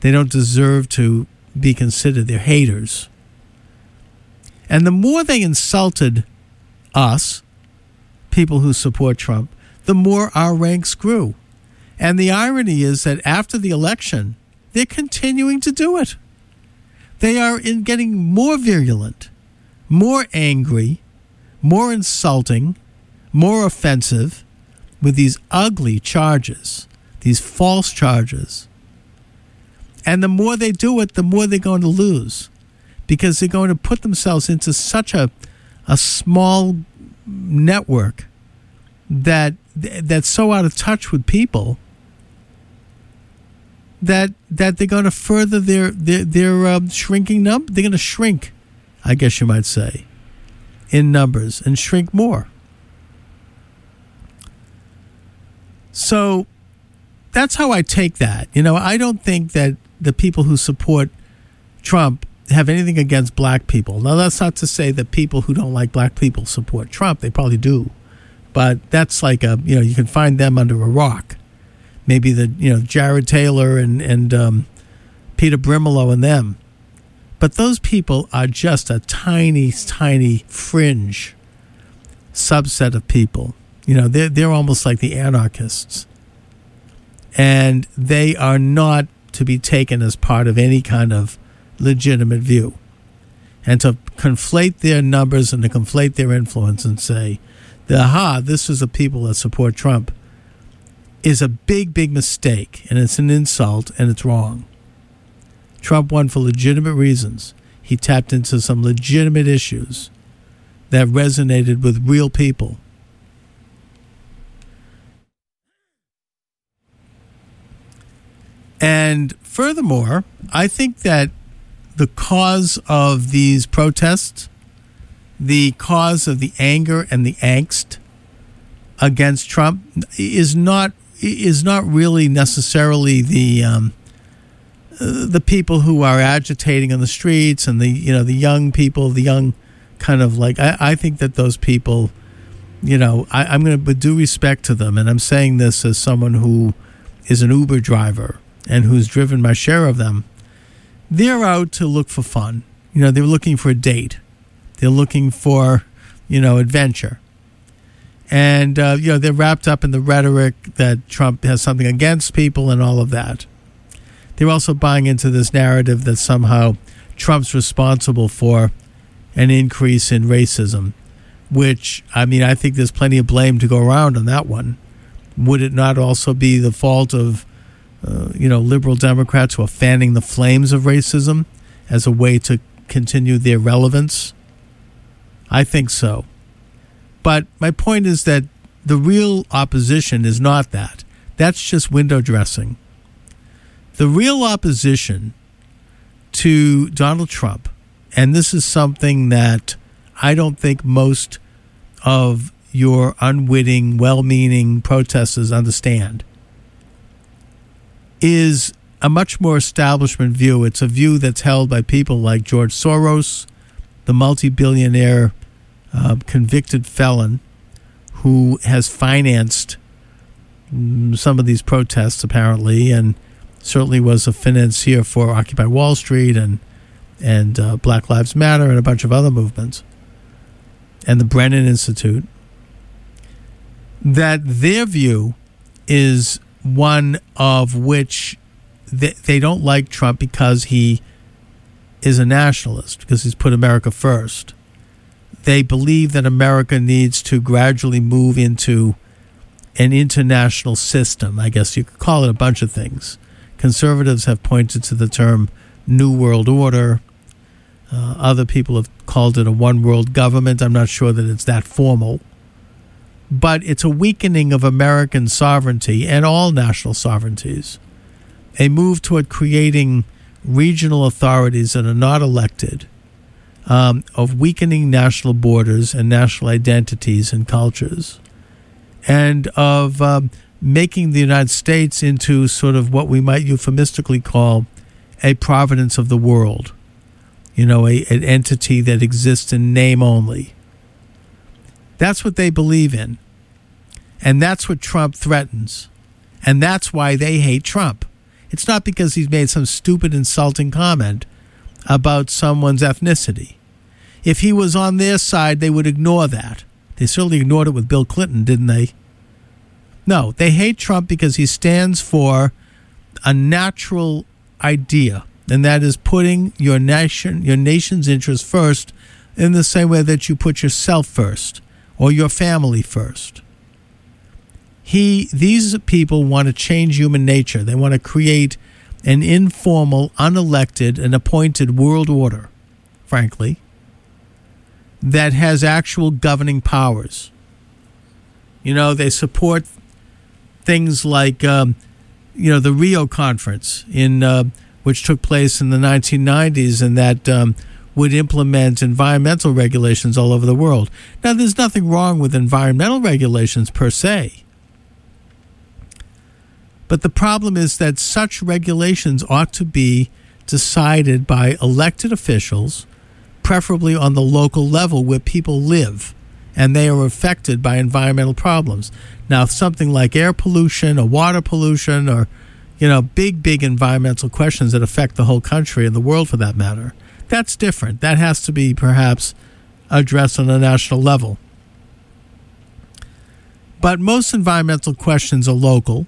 Speaker 1: They don't deserve to be considered. They're haters. And the more they insulted us, people who support Trump, the more our ranks grew. And the irony is that after the election, they're continuing to do it. They are in getting more virulent, more angry, more insulting, more offensive with these ugly charges, these false charges. And the more they do it, the more they're going to lose because they're going to put themselves into such a, a small network that that's so out of touch with people that that they're going to further their their, their um, shrinking number. They're going to shrink, I guess you might say, in numbers and shrink more. So that's how I take that. You know, I don't think that the people who support Trump have anything against black people. Now, that's not to say that people who don't like black people support Trump. They probably do. But that's like a, you know, you can find them under a rock. Maybe the, you know, Jared Taylor and, and um, Peter Brimelow and them. But those people are just a tiny, tiny fringe subset of people you know, they're, they're almost like the anarchists. And they are not to be taken as part of any kind of legitimate view. and to conflate their numbers and to conflate their influence and say, aha, this is the people that support Trump, is a big, big mistake. And it's an insult and it's wrong. Trump won for legitimate reasons. He tapped into some legitimate issues that resonated with real people. And furthermore, I think that the cause of these protests, the cause of the anger and the angst against Trump, is not is not really necessarily the um, the people who are agitating on the streets and the you know the young people, the young kind of like I, I think that those people, you know, I, I'm going to due respect to them, and I'm saying this as someone who is an Uber driver and who's driven my share of them. They're out to look for fun. You know, they're looking for a date. They're looking for, you know, adventure. And, uh, you know, they're wrapped up in the rhetoric that Trump has something against people and all of that. They're also buying into this narrative that somehow Trump's responsible for an increase in racism, which, I mean, I think there's plenty of blame to go around on that one. Would it not also be the fault of, uh, you know, liberal Democrats who are fanning the flames of racism as a way to continue their relevance? I think so. But my point is that the real opposition is not that. That's just window dressing. The real opposition to Donald Trump, and this is something that I don't think most of your unwitting, well meaning protesters understand, is a much more establishment view. It's a view that's held by people like George Soros, the multi billionaire uh, convicted felon who has financed mm, some of these protests, apparently, and certainly was a financier for Occupy Wall Street and and uh, Black Lives Matter and a bunch of other movements, and the Brennan Institute. That their view is one of which they, they don't like Trump because he is a nationalist, because he's put America first. They believe that America needs to gradually move into an international system. I guess you could call it a bunch of things. Conservatives have pointed to the term New World Order. Uh, other people have called it a one world government. I'm not sure that it's that formal but it's a weakening of American sovereignty and all national sovereignties. A move toward creating regional authorities that are not elected, um, of weakening national borders and national identities and cultures, and of um, making the United States into sort of what we might euphemistically call a providence of the world. You know, a, an entity that exists in name only that's what they believe in. And that's what Trump threatens. And that's why they hate Trump. It's not because he's made some stupid, insulting comment about someone's ethnicity. If he was on their side, they would ignore that. They certainly ignored it with Bill Clinton, didn't they? No, they hate Trump because he stands for a natural idea, and that is putting your nation, your nation's interest first, in the same way that you put yourself first or your family first. He, these people want to change human nature. They want to create an informal, unelected, and appointed world order, frankly, that has actual governing powers. You know, they support things like, um, you know, the Rio Conference in uh, which took place in the 1990s, and that um, would implement environmental regulations all over the world. Now, there's nothing wrong with environmental regulations per se. But the problem is that such regulations ought to be decided by elected officials, preferably on the local level where people live and they are affected by environmental problems. Now, if something like air pollution or water pollution or, you know, big, big environmental questions that affect the whole country and the world for that matter that's different. That has to be perhaps addressed on a national level. But most environmental questions are local,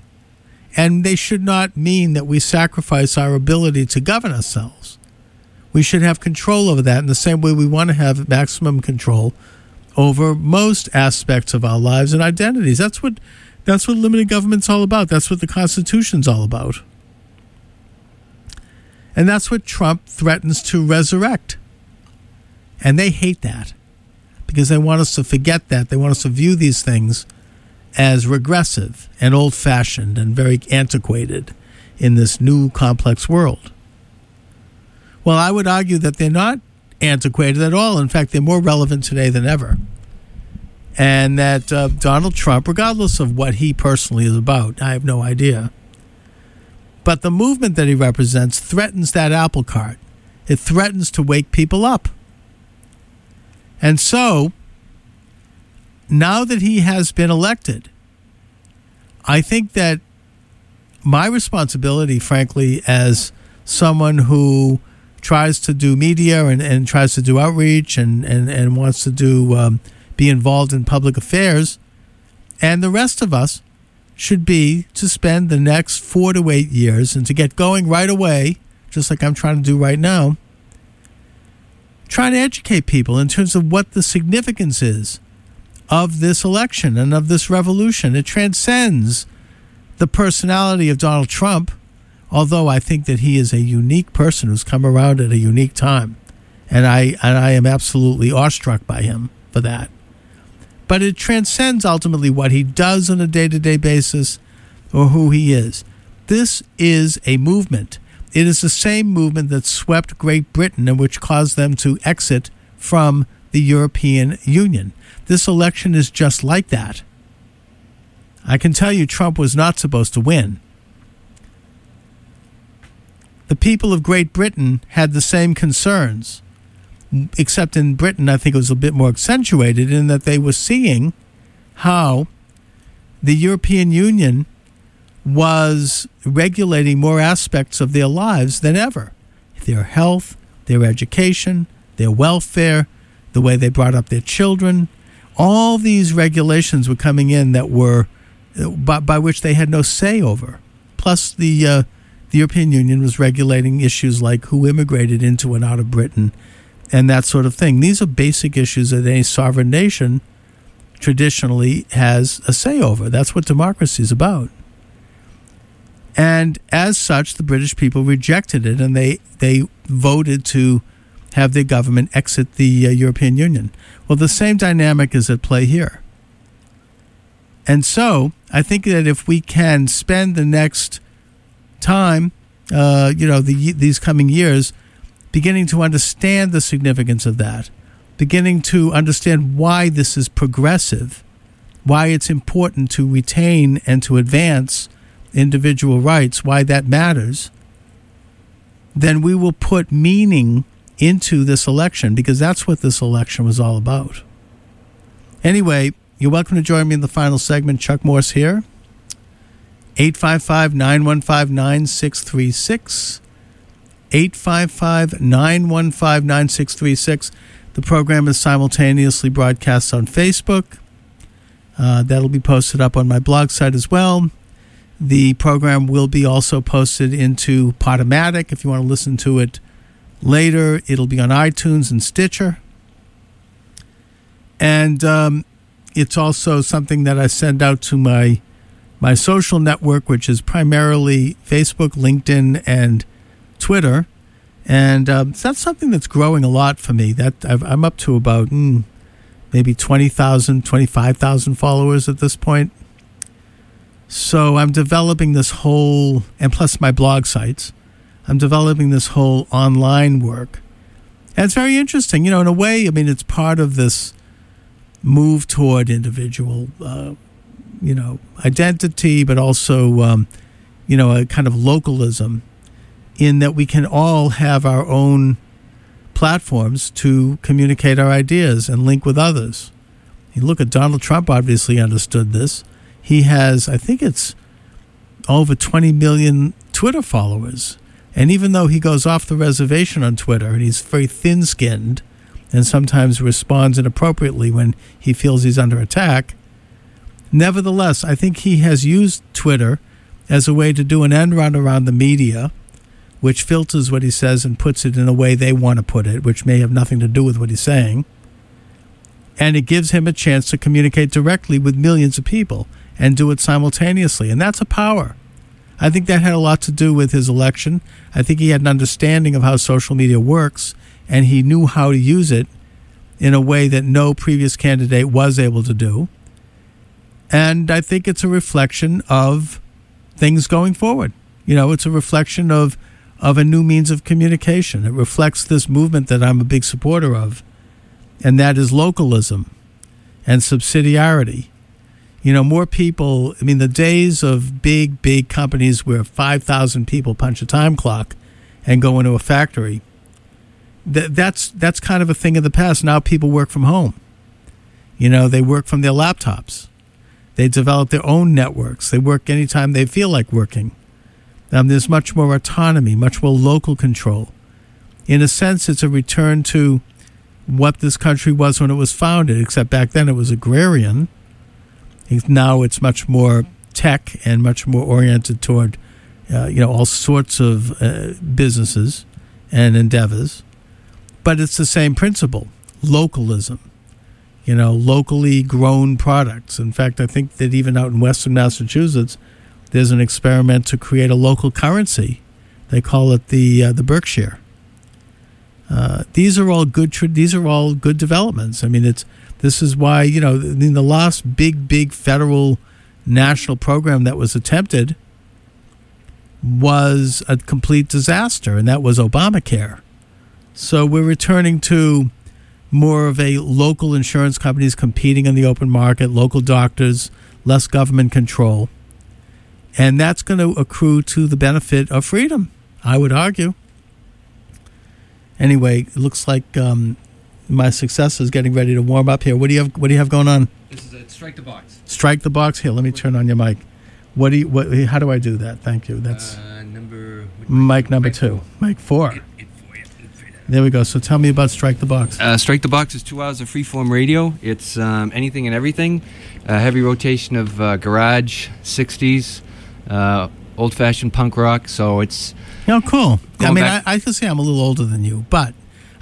Speaker 1: and they should not mean that we sacrifice our ability to govern ourselves. We should have control over that in the same way we want to have maximum control over most aspects of our lives and identities. That's what that's what limited government's all about. That's what the Constitution's all about. And that's what Trump threatens to resurrect. And they hate that because they want us to forget that. They want us to view these things as regressive and old fashioned and very antiquated in this new complex world. Well, I would argue that they're not antiquated at all. In fact, they're more relevant today than ever. And that uh, Donald Trump, regardless of what he personally is about, I have no idea. But the movement that he represents threatens that apple cart. It threatens to wake people up. And so, now that he has been elected, I think that my responsibility, frankly, as someone who tries to do media and, and tries to do outreach and, and, and wants to do um, be involved in public affairs, and the rest of us should be to spend the next four to eight years and to get going right away, just like I'm trying to do right now, trying to educate people in terms of what the significance is of this election and of this revolution. It transcends the personality of Donald Trump, although I think that he is a unique person who's come around at a unique time. And I, and I am absolutely awestruck by him for that. But it transcends ultimately what he does on a day to day basis or who he is. This is a movement. It is the same movement that swept Great Britain and which caused them to exit from the European Union. This election is just like that. I can tell you Trump was not supposed to win. The people of Great Britain had the same concerns, except in Britain, I think it was a bit more accentuated in that they were seeing how the European Union was regulating more aspects of their lives than ever their health, their education, their welfare, the way they brought up their children. All these regulations were coming in that were by, by which they had no say over. Plus, the uh, the European Union was regulating issues like who immigrated into and out of Britain, and that sort of thing. These are basic issues that any sovereign nation traditionally has a say over. That's what democracy is about. And as such, the British people rejected it, and they they voted to have their government exit the uh, European Union. Well, the same dynamic is at play here. And so I think that if we can spend the next time, uh, you know, the, these coming years, beginning to understand the significance of that, beginning to understand why this is progressive, why it's important to retain and to advance individual rights, why that matters, then we will put meaning into this election because that's what this election was all about. Anyway, you're welcome to join me in the final segment. Chuck Morse here. 855 915 9636. 855 915 9636. The program is simultaneously broadcast on Facebook. Uh, that'll be posted up on my blog site as well. The program will be also posted into Podomatic if you want to listen to it later. It'll be on iTunes and Stitcher. And um, it's also something that I send out to my my social network, which is primarily Facebook, LinkedIn, and Twitter. And um, that's something that's growing a lot for me. That i am up to about mm, maybe 20,000, 25,000 followers at this point. So I'm developing this whole, and plus my blog sites, I'm developing this whole online work. And it's very interesting. You know, in a way, I mean, it's part of this move toward individual, uh, you know, identity, but also, um, you know, a kind of localism in that we can all have our own platforms to communicate our ideas and link with others. You look at Donald Trump, obviously understood this. He has, I think it's over 20 million Twitter followers. And even though he goes off the reservation on Twitter and he's very thin skinned, and sometimes responds inappropriately when he feels he's under attack. Nevertheless, I think he has used Twitter as a way to do an end run around the media which filters what he says and puts it in a way they want to put it, which may have nothing to do with what he's saying. And it gives him a chance to communicate directly with millions of people and do it simultaneously. And that's a power. I think that had a lot to do with his election. I think he had an understanding of how social media works and he knew how to use it in a way that no previous candidate was able to do. And I think it's a reflection of things going forward. You know, it's a reflection of of a new means of communication. It reflects this movement that I'm a big supporter of, and that is localism and subsidiarity. You know, more people, I mean, the days of big, big companies where 5,000 people punch a time clock and go into a factory, that, that's, that's kind of a thing of the past. Now people work from home. You know, they work from their laptops. They develop their own networks. They work anytime they feel like working. Um, there's much more autonomy, much more local control. In a sense, it's a return to what this country was when it was founded, except back then it was agrarian. Now it's much more tech and much more oriented toward, uh, you know, all sorts of uh, businesses and endeavors. But it's the same principle localism, you know, locally grown products. In fact, I think that even out in Western Massachusetts, there's an experiment to create a local currency. They call it the uh, the Berkshire. Uh, these are all good. These are all good developments. I mean, it's this is why you know in the last big big federal national program that was attempted was a complete disaster, and that was Obamacare. So we're returning to more of a local insurance companies competing in the open market, local doctors, less government control. And that's going to accrue to the benefit of freedom, I would argue. Anyway, it looks like um, my successor is getting ready to warm up here. What do you have? What do you have going on?
Speaker 2: This is a strike the box.
Speaker 1: Strike the box. Here, let me turn on your mic. What do you? What? How do I do that? Thank you. That's
Speaker 2: uh, number.
Speaker 1: Mic number two. Mic four. There we go. So tell me about Strike the Box.
Speaker 2: Uh, Strike the Box is two hours of freeform radio. It's um, anything and everything. A heavy rotation of uh, garage, 60s, uh, old fashioned punk rock. So it's.
Speaker 1: Oh, cool. I mean, I, I can say I'm a little older than you, but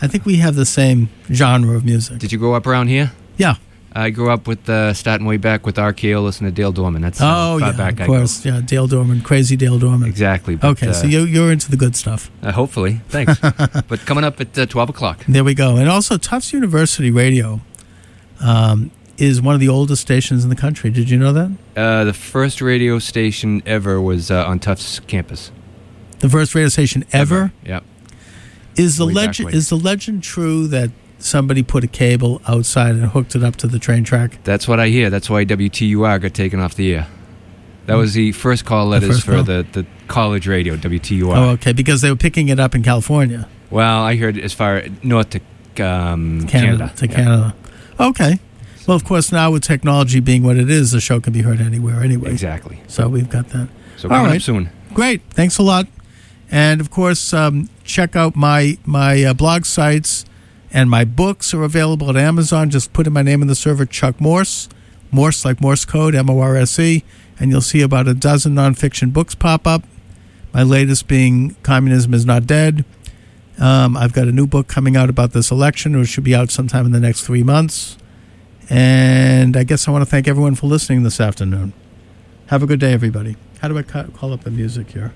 Speaker 1: I think we have the same genre of music.
Speaker 2: Did you grow up around here?
Speaker 1: Yeah.
Speaker 2: I grew up with uh, starting way back with RKO, listening to Dale Dorman. That's
Speaker 1: oh yeah,
Speaker 2: back
Speaker 1: of course, yeah, Dale Dorman, crazy Dale Dorman.
Speaker 2: Exactly.
Speaker 1: But, okay, uh, so you, you're into the good stuff.
Speaker 2: Uh, hopefully, thanks. but coming up at uh, twelve o'clock.
Speaker 1: There we go, and also Tufts University Radio um, is one of the oldest stations in the country. Did you know that?
Speaker 2: Uh, the first radio station ever was uh, on Tufts campus.
Speaker 1: The first radio station ever.
Speaker 2: ever. Yep.
Speaker 1: Is the legend is the legend true that somebody put a cable outside and hooked it up to the train track?
Speaker 2: That's what I hear. That's why WTUR got taken off the air. That was the first call letters first for call? The, the college radio, WTUR.
Speaker 1: Oh, okay, because they were picking it up in California.
Speaker 2: Well, I heard as far north to um,
Speaker 1: Canada,
Speaker 2: Canada.
Speaker 1: To yeah. Canada. Okay. Well, of course, now with technology being what it is, the show can be heard anywhere anyway.
Speaker 2: Exactly.
Speaker 1: So we've got that.
Speaker 2: So coming All right. up soon.
Speaker 1: Great. Thanks a lot. And of course, um, check out my my uh, blog sites and my books are available at Amazon. Just put in my name in the server, Chuck Morse, Morse like Morse code, M O R S E, and you'll see about a dozen nonfiction books pop up. My latest being Communism is Not Dead. Um, I've got a new book coming out about this election, which should be out sometime in the next three months. And I guess I want to thank everyone for listening this afternoon. Have a good day, everybody. How do I call up the music here?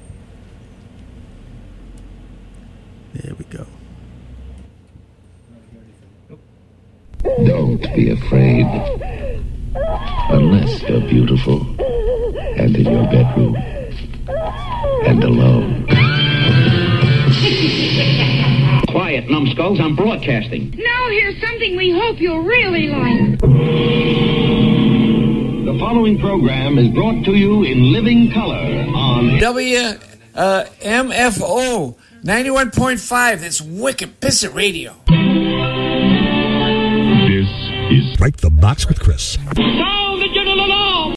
Speaker 1: There we go.
Speaker 3: Don't be afraid. Unless you're beautiful and in your bedroom and alone.
Speaker 4: Quiet, numbskulls. I'm broadcasting.
Speaker 5: Now here's something we hope you'll really like.
Speaker 4: The following program is brought to you in living color on
Speaker 6: W uh, MFO 91.5. That's Wicked Pissant Radio.
Speaker 7: This is Strike the Box with Chris.
Speaker 4: So